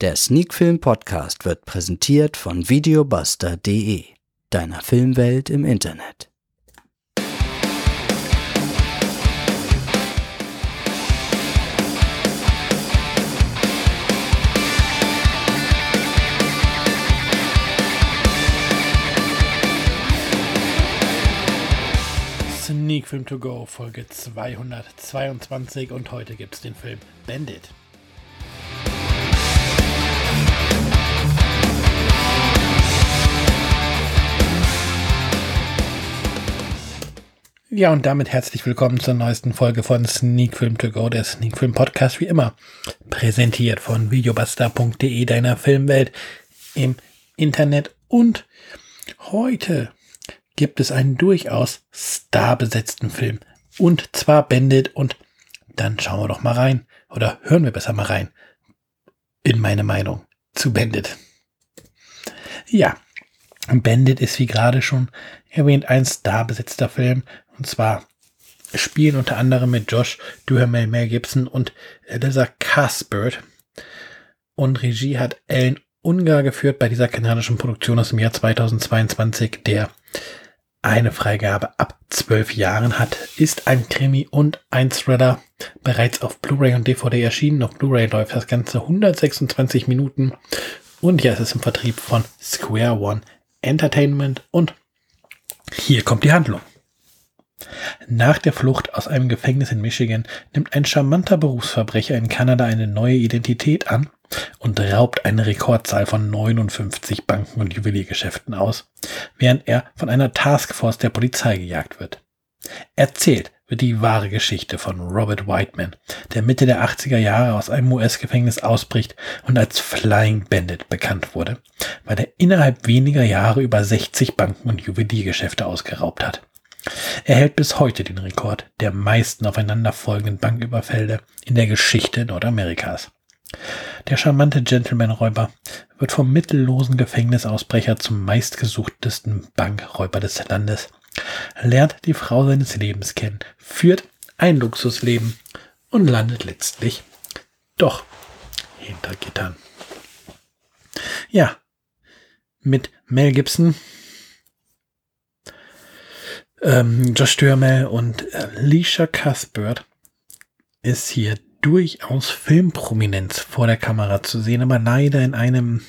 Der Sneakfilm Podcast wird präsentiert von videobuster.de, deiner Filmwelt im Internet. Sneak Film to Go, Folge 222 und heute gibt es den Film Bandit. Ja, und damit herzlich willkommen zur neuesten Folge von Sneak Film To Go, der Sneak Film Podcast, wie immer. Präsentiert von videobuster.de, deiner Filmwelt im Internet. Und heute gibt es einen durchaus starbesetzten Film. Und zwar Bandit. Und dann schauen wir doch mal rein. Oder hören wir besser mal rein. In meine Meinung zu Bandit. Ja, Bandit ist wie gerade schon erwähnt ein starbesetzter Film und zwar spielen unter anderem mit Josh Duhamel, Mel Gibson und Eliza Cuthbert. Und Regie hat Ellen Ungar geführt bei dieser kanadischen Produktion aus dem Jahr 2022, der eine Freigabe ab zwölf Jahren hat, ist ein Krimi und ein Thriller bereits auf Blu-ray und DVD erschienen. Auf Blu-ray läuft das Ganze 126 Minuten und ja, es ist im Vertrieb von Square One Entertainment und hier kommt die Handlung. Nach der Flucht aus einem Gefängnis in Michigan nimmt ein charmanter Berufsverbrecher in Kanada eine neue Identität an und raubt eine Rekordzahl von 59 Banken und Juweliergeschäften aus, während er von einer Taskforce der Polizei gejagt wird. Erzählt wird die wahre Geschichte von Robert Whiteman, der Mitte der 80er Jahre aus einem US-Gefängnis ausbricht und als Flying Bandit bekannt wurde, weil er innerhalb weniger Jahre über 60 Banken und Juweliergeschäfte ausgeraubt hat. Er hält bis heute den Rekord der meisten aufeinanderfolgenden Banküberfälle in der Geschichte Nordamerikas. Der charmante Gentleman-Räuber wird vom mittellosen Gefängnisausbrecher zum meistgesuchtesten Bankräuber des Landes, lernt die Frau seines Lebens kennen, führt ein Luxusleben und landet letztlich doch hinter Gittern. Ja, mit Mel Gibson ähm, Josh Duhamel und Alicia Cuthbert ist hier durchaus Filmprominenz vor der Kamera zu sehen, aber leider in einem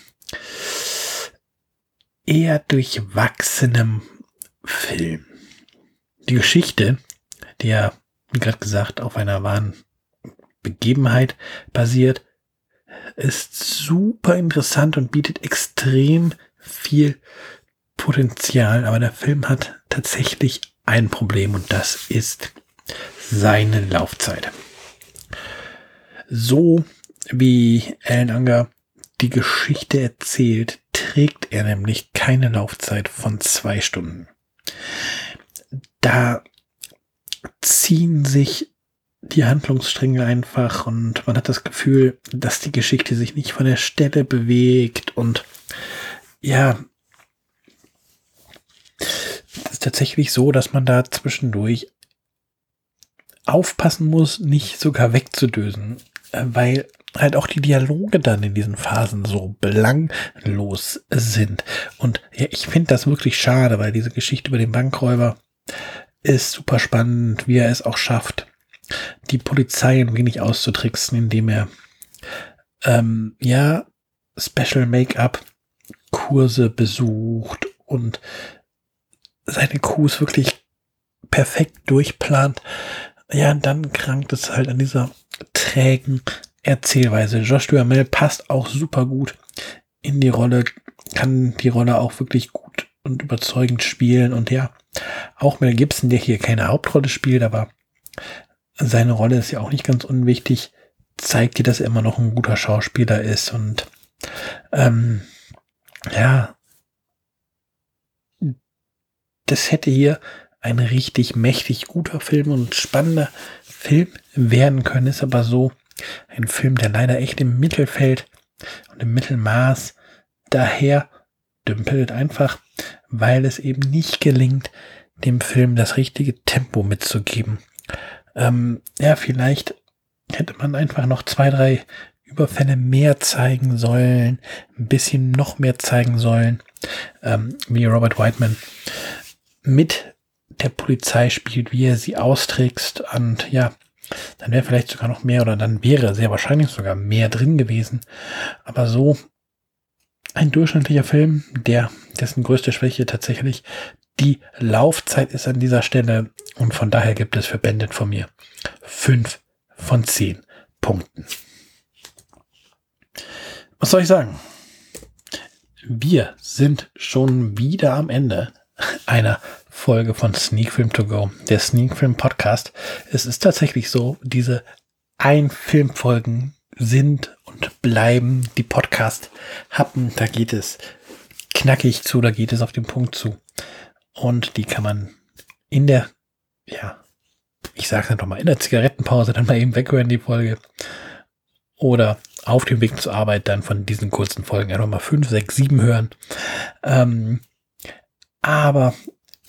eher durchwachsenem Film. Die Geschichte, die ja, wie gerade gesagt, auf einer wahren Begebenheit basiert, ist super interessant und bietet extrem viel Potenzial, aber der Film hat tatsächlich ein Problem und das ist seine Laufzeit. So wie Alan Anger die Geschichte erzählt, trägt er nämlich keine Laufzeit von zwei Stunden. Da ziehen sich die Handlungsstränge einfach und man hat das Gefühl, dass die Geschichte sich nicht von der Stelle bewegt und ja, ist tatsächlich so, dass man da zwischendurch aufpassen muss, nicht sogar wegzudösen, äh, weil halt auch die Dialoge dann in diesen Phasen so belanglos sind. Und ja, ich finde das wirklich schade, weil diese Geschichte über den Bankräuber ist super spannend, wie er es auch schafft, die Polizei ein wenig auszutricksen, indem er ähm, ja Special Make-up Kurse besucht und seine Coups wirklich perfekt durchplant. Ja, dann krankt es halt an dieser trägen Erzählweise. Josh Duhamel passt auch super gut in die Rolle, kann die Rolle auch wirklich gut und überzeugend spielen. Und ja, auch Mel Gibson, der hier keine Hauptrolle spielt, aber seine Rolle ist ja auch nicht ganz unwichtig, zeigt dir, dass er immer noch ein guter Schauspieler ist. Und ähm, ja, das hätte hier ein richtig mächtig guter Film und spannender Film werden können, ist aber so ein Film, der leider echt im Mittelfeld und im Mittelmaß daher dümpelt, einfach weil es eben nicht gelingt, dem Film das richtige Tempo mitzugeben. Ähm, ja, vielleicht hätte man einfach noch zwei, drei Überfälle mehr zeigen sollen, ein bisschen noch mehr zeigen sollen, ähm, wie Robert Whiteman mit der Polizei spielt, wie er sie austrickst und ja, dann wäre vielleicht sogar noch mehr oder dann wäre sehr wahrscheinlich sogar mehr drin gewesen. Aber so ein durchschnittlicher Film, der dessen größte Schwäche tatsächlich die Laufzeit ist an dieser Stelle und von daher gibt es für Bandit von mir fünf von zehn Punkten. Was soll ich sagen? Wir sind schon wieder am Ende einer Folge von Sneak Film To Go, der Sneak Film Podcast. Es ist tatsächlich so, diese Ein-Film-Folgen sind und bleiben die Podcast-Happen. Da geht es knackig zu, da geht es auf den Punkt zu. Und die kann man in der, ja, ich sag's einfach mal, in der Zigarettenpause dann mal eben weghören, die Folge. Oder auf dem Weg zur Arbeit dann von diesen kurzen Folgen einfach mal fünf, sechs, sieben hören. Ähm, aber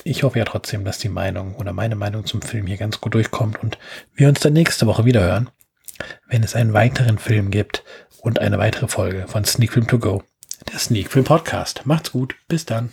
ich hoffe ja trotzdem, dass die Meinung oder meine Meinung zum Film hier ganz gut durchkommt und wir uns dann nächste Woche wieder hören, wenn es einen weiteren Film gibt und eine weitere Folge von Sneak Film To Go, der Sneak Film Podcast. Macht's gut, bis dann.